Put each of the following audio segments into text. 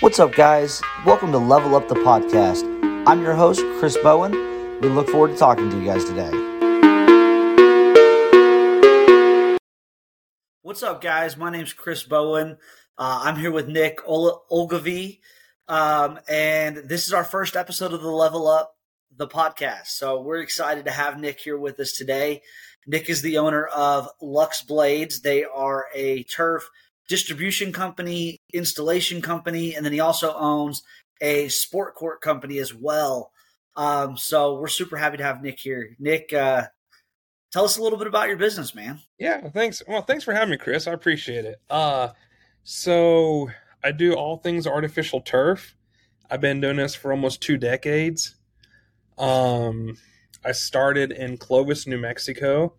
What's up, guys? Welcome to Level Up the Podcast. I'm your host, Chris Bowen. We look forward to talking to you guys today. What's up, guys? My name's Chris Bowen. Uh, I'm here with Nick Ol- Oglivie, um, and this is our first episode of the Level Up the podcast. So we're excited to have Nick here with us today. Nick is the owner of Luxe Blades. They are a turf distribution company, installation company, and then he also owns a sport court company as well. Um, so we're super happy to have Nick here. Nick, uh, tell us a little bit about your business, man. Yeah, thanks. Well, thanks for having me, Chris. I appreciate it. Uh, so I do all things artificial turf. I've been doing this for almost two decades. Um, I started in Clovis, New Mexico,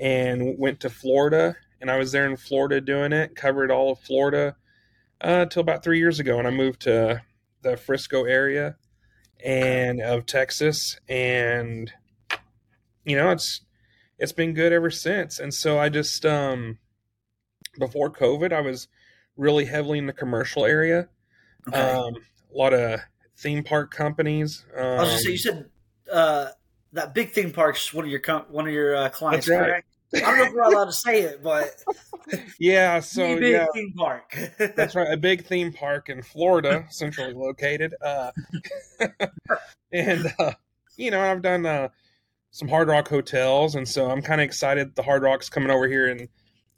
and went to Florida. And I was there in Florida doing it, covered all of Florida uh, until about three years ago. And I moved to the Frisco area and of Texas, and you know it's it's been good ever since. And so I just um, before COVID, I was really heavily in the commercial area. Okay. Um, a lot of theme park companies. Um, I was just say you said uh, that big theme park's one of your one of your uh, clients, right. Correct? I don't know if we're allowed to say it, but yeah, so big yeah, theme park. that's right, a big theme park in Florida, centrally located. Uh, and uh, you know, I've done uh, some Hard Rock hotels, and so I'm kind of excited. The Hard Rock's coming over here in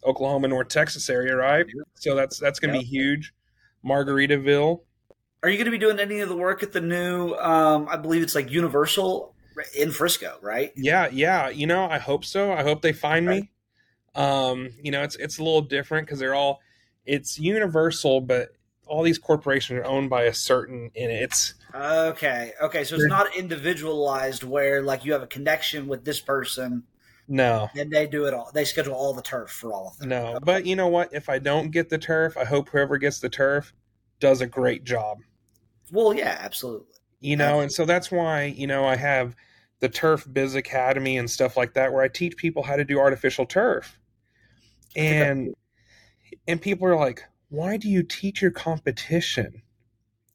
Oklahoma, North Texas area, right? So that's that's going to be huge. Margaritaville, are you going to be doing any of the work at the new? Um, I believe it's like Universal in Frisco, right? Yeah, yeah. You know, I hope so. I hope they find right. me. Um, you know, it's it's a little different because they're all it's Universal, but all these corporations are owned by a certain and it's okay okay so it's not individualized where like you have a connection with this person no and they do it all they schedule all the turf for all of them no okay. but you know what if i don't get the turf i hope whoever gets the turf does a great job well, yeah, absolutely. You know, and so that's why, you know, I have the Turf Biz Academy and stuff like that where I teach people how to do artificial turf. And and people are like, "Why do you teach your competition?"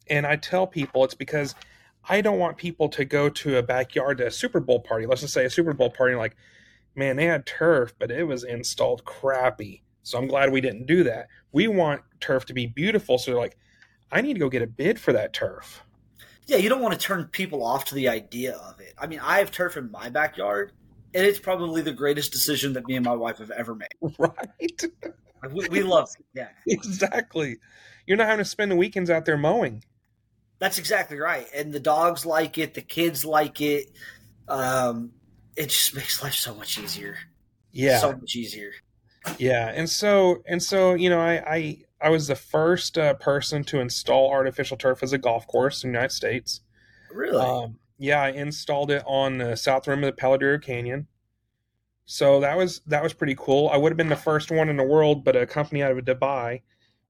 And I tell people it's because I don't want people to go to a backyard to a Super Bowl party. Let's just say a Super Bowl party like, "Man, they had turf, but it was installed crappy." So I'm glad we didn't do that. We want turf to be beautiful so they're like, I need to go get a bid for that turf. Yeah, you don't want to turn people off to the idea of it. I mean, I have turf in my backyard, and it's probably the greatest decision that me and my wife have ever made. Right. we, we love it. Yeah. Exactly. You're not having to spend the weekends out there mowing. That's exactly right. And the dogs like it, the kids like it. Um, it just makes life so much easier. Yeah. So much easier. Yeah. And so, and so, you know, I, I, I was the first uh, person to install artificial turf as a golf course in the United States. Really? Um, yeah, I installed it on the south rim of the Palo Duro Canyon. So that was that was pretty cool. I would have been the first one in the world, but a company out of Dubai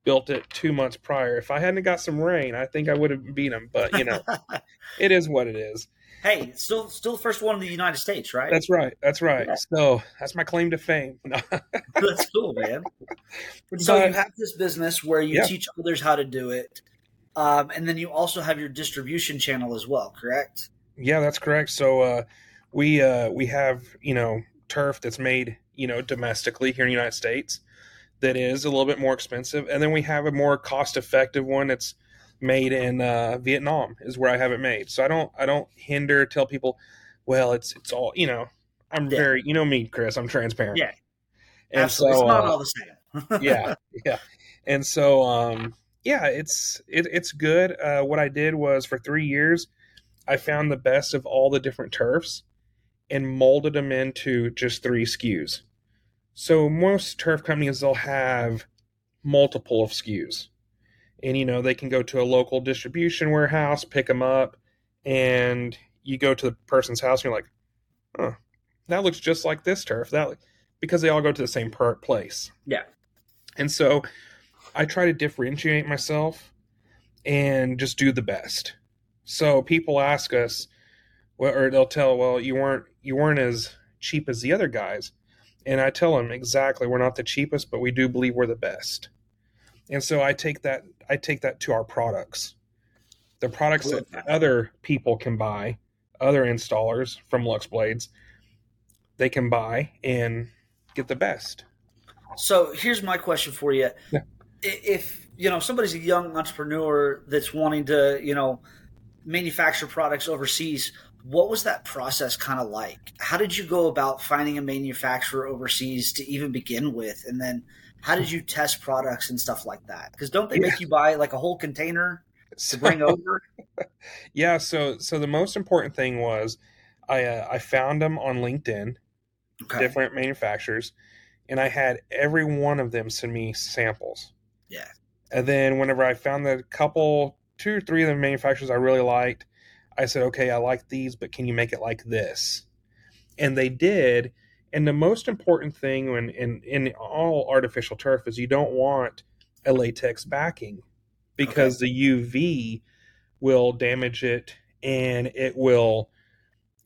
built it two months prior. If I hadn't got some rain, I think I would have beat them. But you know, it is what it is. Hey, still still the first one in the United States, right? That's right. That's right. Yeah. So that's my claim to fame. that's cool, man. So you have this business where you yeah. teach others how to do it, um, and then you also have your distribution channel as well, correct? Yeah, that's correct. So uh, we uh, we have you know turf that's made you know domestically here in the United States that is a little bit more expensive, and then we have a more cost effective one that's made in uh, Vietnam is where I have it made. So I don't I don't hinder tell people, well, it's it's all you know. I'm yeah. very you know me, Chris. I'm transparent. Yeah, and Absolutely. so it's not uh, all the same. yeah, yeah, and so um, yeah, it's it, it's good. Uh, what I did was for three years, I found the best of all the different turfs and molded them into just three SKUs. So most turf companies they'll have multiple of SKUs and you know they can go to a local distribution warehouse pick them up and you go to the person's house and you're like oh that looks just like this turf. That because they all go to the same per- place. Yeah. And so i try to differentiate myself and just do the best. So people ask us well, or they'll tell well you weren't you weren't as cheap as the other guys and i tell them exactly we're not the cheapest but we do believe we're the best and so I take that I take that to our products. The products that other people can buy, other installers from Luxe Blades, they can buy and get the best. So here's my question for you: Yeah. If you know somebody's a young entrepreneur that's wanting to, you know, manufacture products overseas, what was that process kind of like? How did you go about finding a manufacturer overseas to even begin with, and then how did you test products and stuff like that? Because don't they make you buy like a whole container to bring over? yeah, so so the most important thing was I uh, I found them on LinkedIn, Okay. different manufacturers, and I had every one of them send me samples. Yeah. And then whenever I found the couple, two or three of the manufacturers I really liked, I said, okay, I like these, but can you make it like this? And they did. And the most important thing when in, in all artificial turf is you don't want a latex backing because the UV will damage it and it will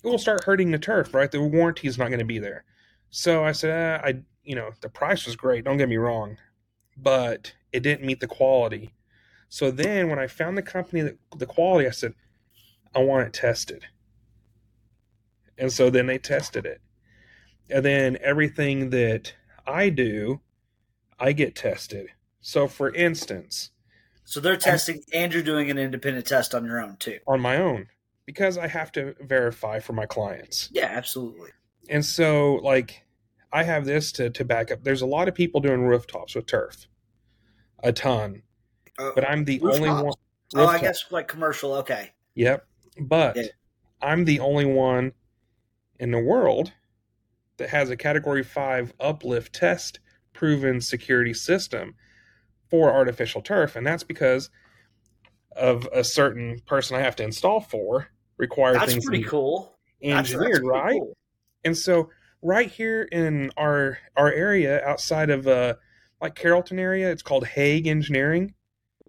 it will start hurting the turf, right? The warranty is not going to be there. So I said, ah, I you know the price was great. Don't get me wrong, but it didn't meet the quality. So then when I found the company that the quality, I said, I want it tested. And so then they tested it. And then everything that I do, I get tested. So for instance, So they're testing, and you're doing an independent test on your own too. on my own, because I have to verify for my clients. Yeah, absolutely. And so like I have this to, to back up. There's a lot of people doing rooftops with turf. A ton. Uh, But I'm the only rooftops? one oh, I guess like commercial. Okay. Yep. But Yeah. I'm the only one in the world that has a category 5 uplift test proven security system for artificial turf and that's because of a certain person I have to install for require That's things pretty cool. That's- that's engineered, right? cool. And so right here in our our area outside of uh like Carrollton area, it's called Hague Engineering.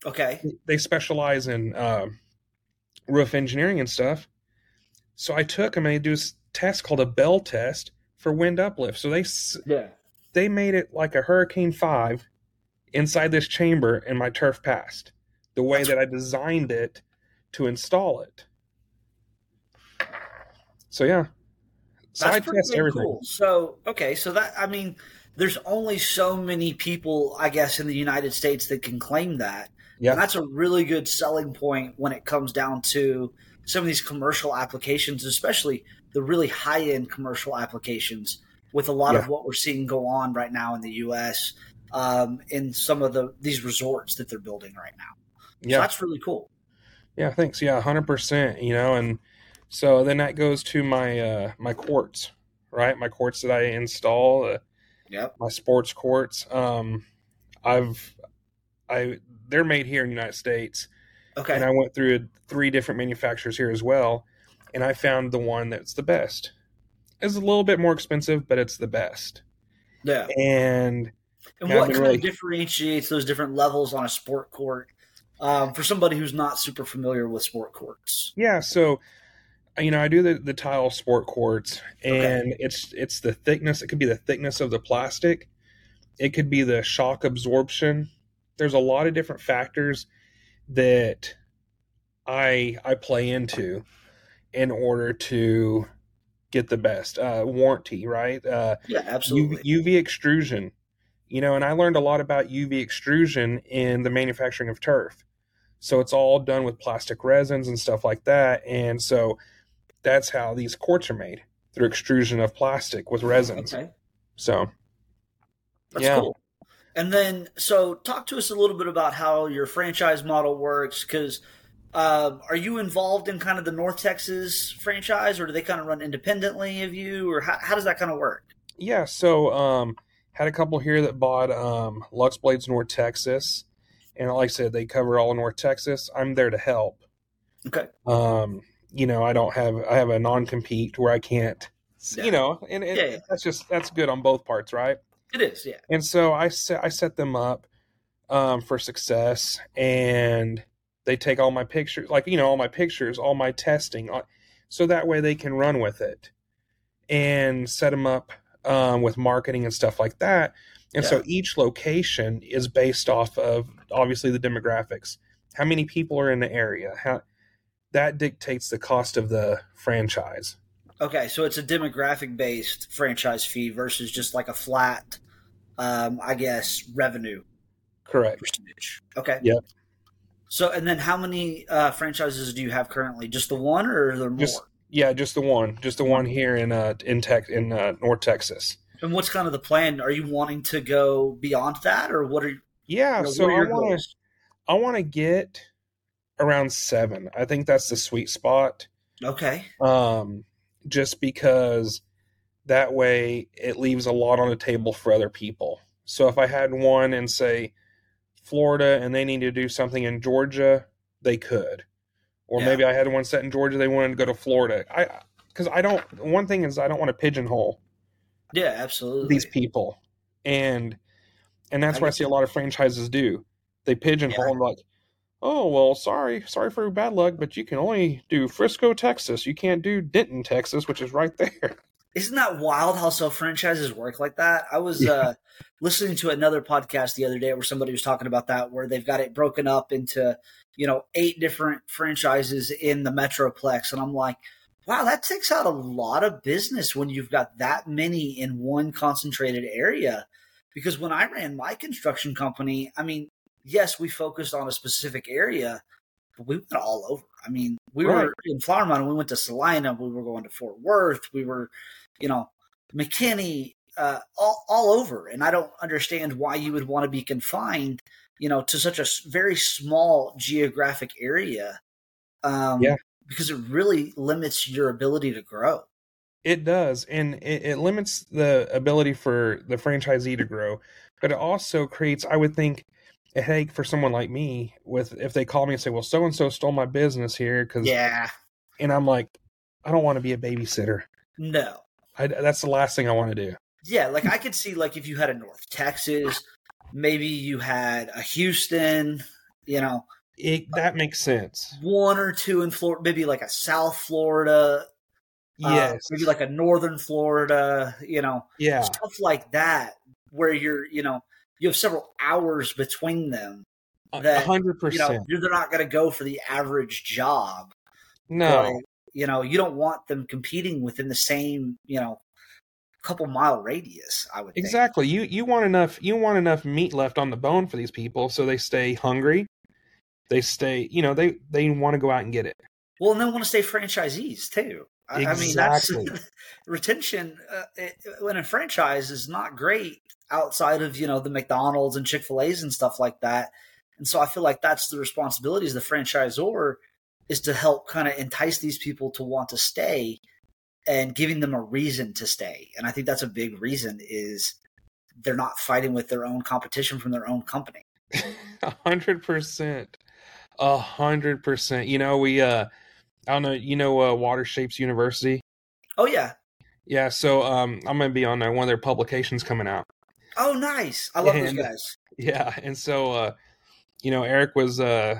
Okay. They specialize in um, roof engineering and stuff. So I took them and they do this test called a Bell test for wind uplift. So they Yeah. they made it like a Hurricane Five inside this chamber, and my turf passed the way that I designed it to install it. So yeah, so That's I test everything. cool. So okay, so that I mean, there's only so many people, I guess, in the United States that can claim that. Yeah. And that's a really good selling point when it comes down to some of these commercial applications, especially the really high end commercial applications with a lot of what we're seeing go on right now in the US um, in some of the these resorts that they're building right now. So Yeah, that's really cool. yeah, thanks. Yeah, hundred percent. You know, and so then that goes to my uh my courts, right? My courts that I install, uh, Yep. my sports courts. Um, I've I they're made here in the United States. Okay. and I went through three different manufacturers here as well, and I found the one that's the best. It's a little bit more expensive, but it's the best. yeah. And And Yeah, what kind really- of differentiates those different levels on a sport court um, for somebody who's not super familiar with sport courts? yeah, so you know, I do the the tile sport courts, and it's it's the thickness. It could be the thickness of the plastic. It could be the shock absorption. There's a lot of different factors that I I play into in order to get the best uh, warranty, right? Uh, Yeah, UV, absolutely. UV extrusion. You know, and I learned a lot about UV extrusion in the manufacturing of turf. So it's all done with plastic resins and stuff like that. And so that's how these courts are made through extrusion of plastic with resins. okay, So that's Yeah. cool. And then, so talk to us a little bit about how your franchise model works. Because uh, are you involved in kind of the North Texas franchise, or do they kind of run independently of you, or how, how does that kind of work? yeah, so um had a couple here that bought um Luxe Blades North Texas. And like I said, they cover all of North Texas. I'm there to help. Okay, um you know i don't have i have a non-compete where i can't Yeah. you know and, and Yeah, yeah. that's just that's good on both parts right it is. Yeah. and so i set i set them up um for success and they take all my pictures like you know all my pictures all my testing uh, so that way they can run with it and set them up um, with marketing and stuff like that And Yeah. so each location is based off of obviously the demographics. How many people are in the area? How that dictates the cost of the franchise. Okay, so it's a demographic based franchise fee versus just like a flat, um, I guess, revenue Correct. percentage. Okay. Yep. So, and then how many uh, franchises do you have currently? Just the one, or are there more? Just- Yeah, just the one, just the one here in uh in Tech in uh, North Texas. and what's kind of the plan? Are you wanting to go beyond that, or what are you Yeah, know, so I want to? I want to get around 7. I think that's the sweet spot. Okay. um, just because that way it leaves a lot on the table for other people. So if I had one in say Florida and they needed to do something in Georgia, they could, or Yeah. maybe I had one set in Georgia, they wanted to go to Florida. I because I don't. One thing is I don't want to pigeonhole Yeah, absolutely. these people, and and that's I what I see a lot of franchises do. They pigeonhole Yeah. and like, oh well, sorry, sorry for your bad luck, but you can only do Frisco, Texas. You can't do Denton, Texas, which is right there. Isn't that wild how self franchises work like that? I was uh, listening to another podcast the other day where somebody was talking about that, where they've got it broken up into, you know, eight different franchises in the Metroplex. And I'm like, wow, that takes out a lot of business when you've got that many in one concentrated area. Because when I ran my construction company, I mean, yes, we focused on a specific area, but we went all over. I mean, we Right. were in Flower Mound, we went to Celina, we were going to Fort Worth, we were, you know, McKinney, uh, all, all over. And I don't understand why you would want to be confined, you know, to such a very small geographic area. Um, Yeah. Because it really limits your ability to grow. It does, and it, it limits the ability for the franchisee to grow, but it also creates, I would think, a headache for someone like me with if they call me and say, "Well, so and so stole my business here," because Yeah. and I'm like, I don't want to be a babysitter. No. I, that's the last thing I want to do. Yeah, like I could see like if you had a North Texas, maybe you had a Houston, you know, It, that makes sense. one or two in Florida, maybe like a South Florida, uh, Yes. maybe like a Northern Florida, you know, yeah. stuff like that, where you're, you know, you have several hours between them. That, hundred You know, they're not going to go for the average job. No. You know, you don't want them competing within the same, you know, couple mile radius. I would think. Exactly. You you want enough you want enough meat left on the bone for these people so they stay hungry. They stay, you know, they they want to go out and get it. Well, and they want to stay franchisees too. I, I mean, that's retention uh, it, when a franchise is not great outside of you know the McDonald's and Chick Fil A's and stuff like that. And so I feel like that's the responsibility as the franchisor is to help kind of entice these people to want to stay and giving them a reason to stay. And I think that's a big reason is they're not fighting with their own competition from their own company. A hundred percent. A hundred percent. You know, we uh I don't know, you know uh Water Shapes University? Oh yeah. Yeah, so um I'm gonna be on uh, one of their publications coming out. Oh nice. I love those guys. Yeah, and so uh you know, Eric was uh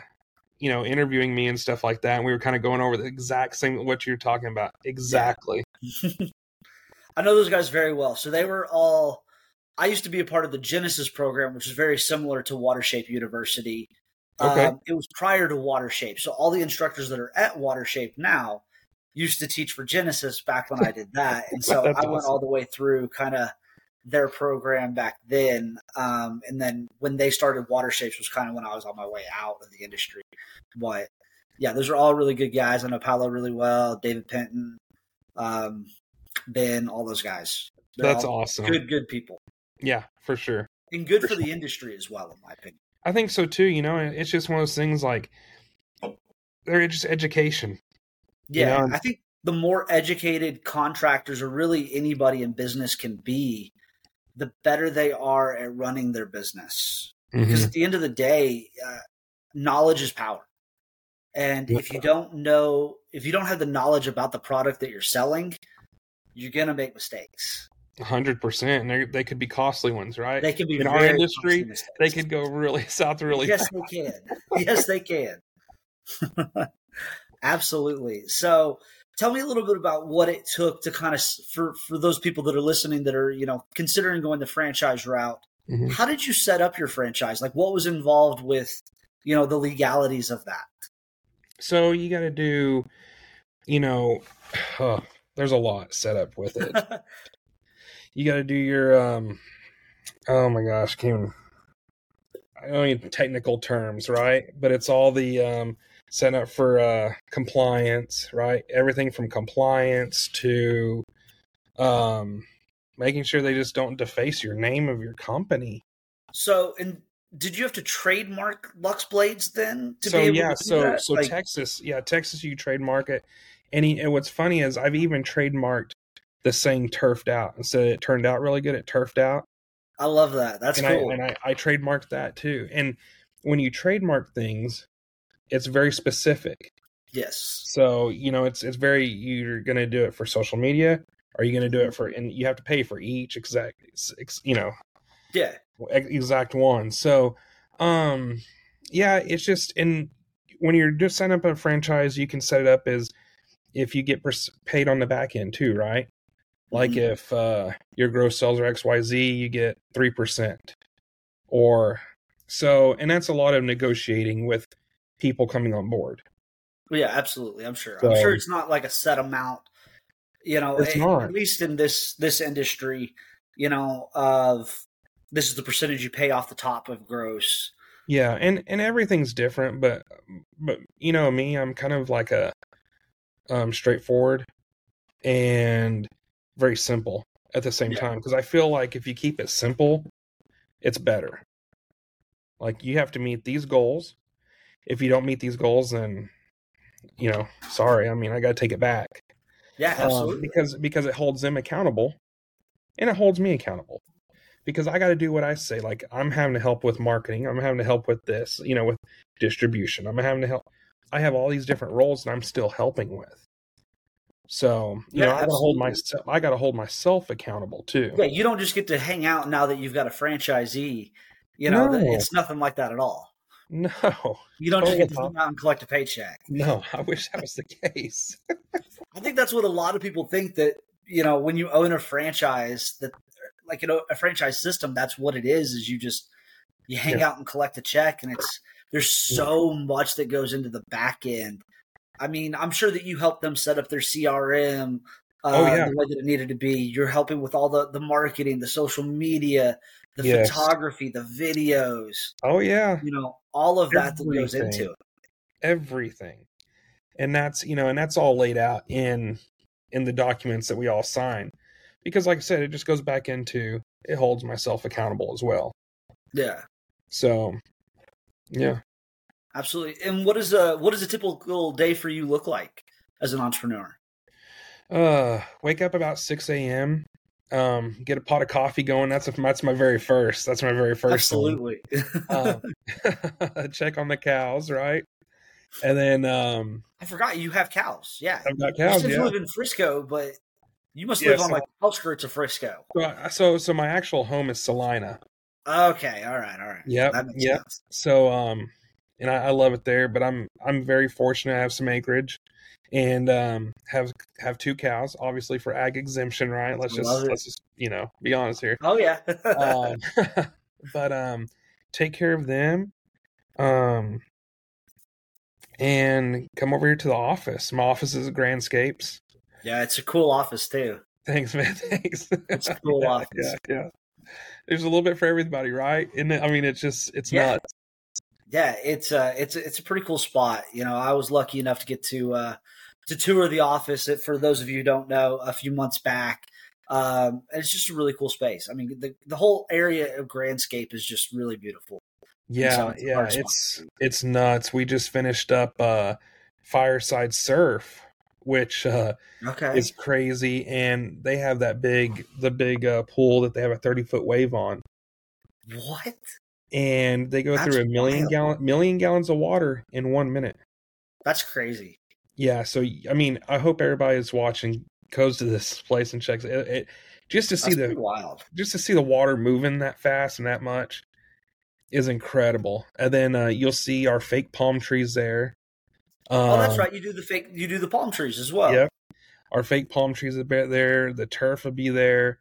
you know, interviewing me and stuff like that, and we were kind of going over the exact same what you're talking about. Exactly. I know those guys very well. So they were all. I used to be a part of the Genesis program, which is very similar to Watershape University. Okay. Um, it was prior to Watershape, so all the instructors that are at Watershape now used to teach for Genesis back when I did that, and so I went awesome. all the way through kind of their program back then. Um, and then when they started Watershapes was kind of when I was on my way out of the industry. But yeah, those are all really good guys. I know Paolo really well, David Penton, um, Ben, all those guys. They're That's awesome. Good, good people, Yeah, for sure. and good for the industry as well, in my opinion. I think so too. You know, it's just one of those things like they're just education. Yeah, You know, I think the more educated contractors or really anybody in business can be, the better they are at running their business. Mm-hmm. Because at the end of the day, uh, knowledge is power. And if you don't know, if you don't have the knowledge about the product that you're selling, you're going to make mistakes. hundred percent. They they could be costly ones, right? They can be In our industry. They could go really south really yes, fast. they can. Yes, they can. Absolutely. So, tell me a little bit about what it took to kind of for for those people that are listening that are you know considering going the franchise route. Mm-hmm. How did you set up your franchise? Like, what was involved with, you know, the legalities of that? So you got to do, you know, oh, there's a lot set up with it. you got to do your, um, oh my gosh, can't even, I don't need technical terms, right? But it's all the um, set up for uh, compliance, right? Everything from compliance to um, making sure they just don't deface your name of your company. So, and did you have to trademark Luxe Blades then? To so yeah, so so like, Texas, yeah, Texas, you trademark it. And, he, and what's funny is I've even trademarked the saying "turfed out" and so it turned out really good. It turfed out. I love that. That's and cool. I, and I, I trademarked that too. And when you trademark things, it's very specific. Yes. So you know, it's it's very you're going to do it for social media. Are you going to do it for? And you have to pay for each exact. You know. Yeah. Exact one. So, um, yeah, it's just in when you're just setting up a franchise, you can set it up as if you get paid on the back end too, right? Like mm-hmm. if uh, your gross sales are XYZ, you get 3%. Or so, and that's a lot of negotiating with people coming on board. Yeah, absolutely. I'm sure. So, I'm sure it's not like a set amount, you know, it's not. at least in this this industry, you know, of this is the percentage you pay off the top of gross. Yeah, and and everything's different, but but you know me, I'm kind of like a um straightforward and very simple at the same yeah. time because I feel like if you keep it simple, it's better. Like you have to meet these goals. If you don't meet these goals, then you know, sorry. I mean, I got to take it back. Yeah, um, absolutely. Um, because because it holds them accountable, and it holds me accountable. Because I got to do what I say. Like I'm having to help with marketing. I'm having to help with this. You know, with distribution. I'm having to help. I have all these different roles, and I'm still helping with. So you yeah, know, I got to hold myself. I got to hold myself accountable too. Yeah, you don't just get to hang out now that you've got a franchisee. You know, no. it's nothing like that at all. No, you don't just get to hang out and collect a paycheck. No, I wish that was the case. I think that's what a lot of people think that you know when you own a franchise that like you know, a franchise system. That's what it is. Is you just you hang yeah. out and collect a check, and it's there's so much that goes into the back end I mean, I'm sure that you helped them set up their CRM uh, oh, yeah. the way that it needed to be. You're helping with all the, the marketing, the social media, the yes. photography, the videos. Oh yeah. You know, all of that that goes into it. Everything. And that's, you know, and that's all laid out in in the documents that we all sign. Because like I said, it just goes back into it holds myself accountable as well. Yeah. So yeah. Absolutely. And what is a what does a typical day for you look like as an entrepreneur? Uh, wake up about six a.m. Um, get a pot of coffee going. That's a, that's my very first. That's my very first. Absolutely. um, check on the cows, right? And then um, I forgot you have cows. Yeah, I've got cows. You yeah. live in Frisco, but you must live yeah, on so, like outskirts of Frisco. So, so, so my actual home is Celina. Okay, all right, all right. Yeah, yeah. So, um, and I, I, love it there. But I'm I'm very fortunate to have some acreage and um, have have two cows, obviously for ag exemption, right? Let's just let's just you know be honest here. Oh yeah. um, but um, take care of them, um, and come over here to the office. My office is at Grandscapes. Yeah, it's a cool office too. Thanks, man. Thanks. It's a cool yeah, office. Yeah, yeah. There's a little bit for everybody, right? And I mean, it's just it's yeah. nuts yeah, it's a it's a, it's a pretty cool spot. You know, I was lucky enough to get to uh, to tour the office. For those of you who don't know, a few months back, um, it's just a really cool space. I mean, the the whole area of Grandscape is just really beautiful. Yeah, it's yeah, it's it's nuts. We just finished up uh, Fireside Surf, which uh, okay. is crazy, and they have that big the big uh, pool that they have a thirty foot wave on. What? and they go That's through a million gallon million gallons of water in one minute. That's crazy. Yeah, so I mean, I hope everybody is watching goes to this place and checks it, it just to see That's the wild, just to see the water moving that fast and that much is incredible. And then uh, you'll see our fake palm trees there. oh, that's um, right. You do the fake. You do the palm trees as well. Yep. Our fake palm trees are there. The turf will be there.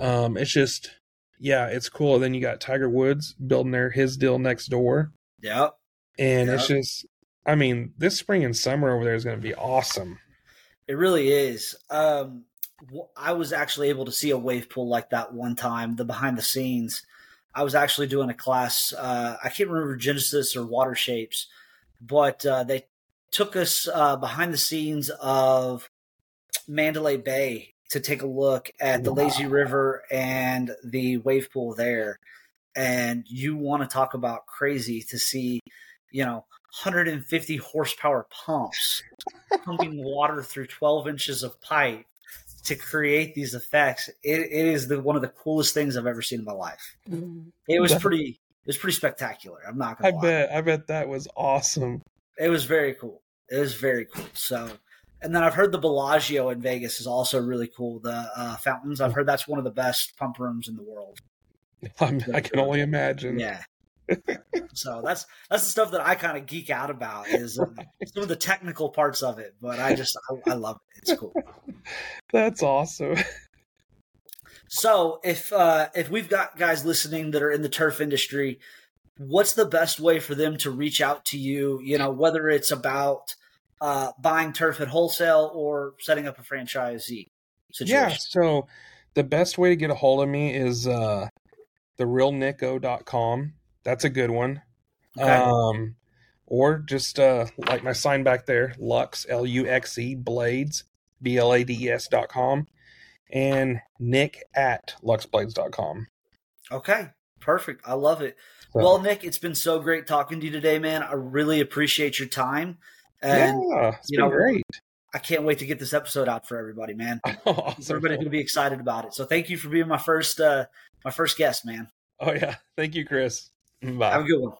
Um, it's just yeah, it's cool. Then you got Tiger Woods building there his deal next door, Yep. and it's just, I mean, this spring and summer over there is going to be awesome. It really is. Um, I was actually able to see a wave pool like that one time, the behind the scenes. I was actually doing a class. Uh, I can't remember Genesis or Water Shapes, but uh, they took us uh, behind the scenes of Mandalay Bay to take a look at the Lazy River and the wave pool there. And you want to talk about crazy to see, you know, 150 horsepower pumps pumping water through 12 inches of pipe to create these effects. It, it is the one of the coolest things I've ever seen in my life. It was pretty. It was pretty spectacular. I'm not I gonna lie. bet, I bet that was awesome. It was very cool. It was very cool. So, and then I've heard the Bellagio in Vegas is also really cool. The uh, fountains. I've heard that's one of the best pump rooms in the world. I'm, I can only imagine. Yeah. So that's that's the stuff that I kind of geek out about is uh, some of the technical parts of it. But I just I, I love it. It's cool. That's awesome. So if uh, if we've got guys listening that are in the turf industry, what's the best way for them to reach out to you? You know, whether it's about uh, buying turf at wholesale or setting up a franchisee situation. Yeah. So the best way to get a hold of me is uh therealnico.com. That's a good one. Okay. Um or just uh like my sign back there, Luxe L U X E Blades, B L A D E S dot com. And Nick at luxeblades.com. Okay, perfect. I love it. So, Well, Nick, it's been so great talking to you today, man. I really appreciate your time, and yeah, it's you been know, great. I can't wait to get this episode out for everybody, man. awesome. Everybody's gonna be excited about it. So, thank you for being my first uh, my first guest, man. Oh yeah. Thank you, Chris. Bye. Have a good one.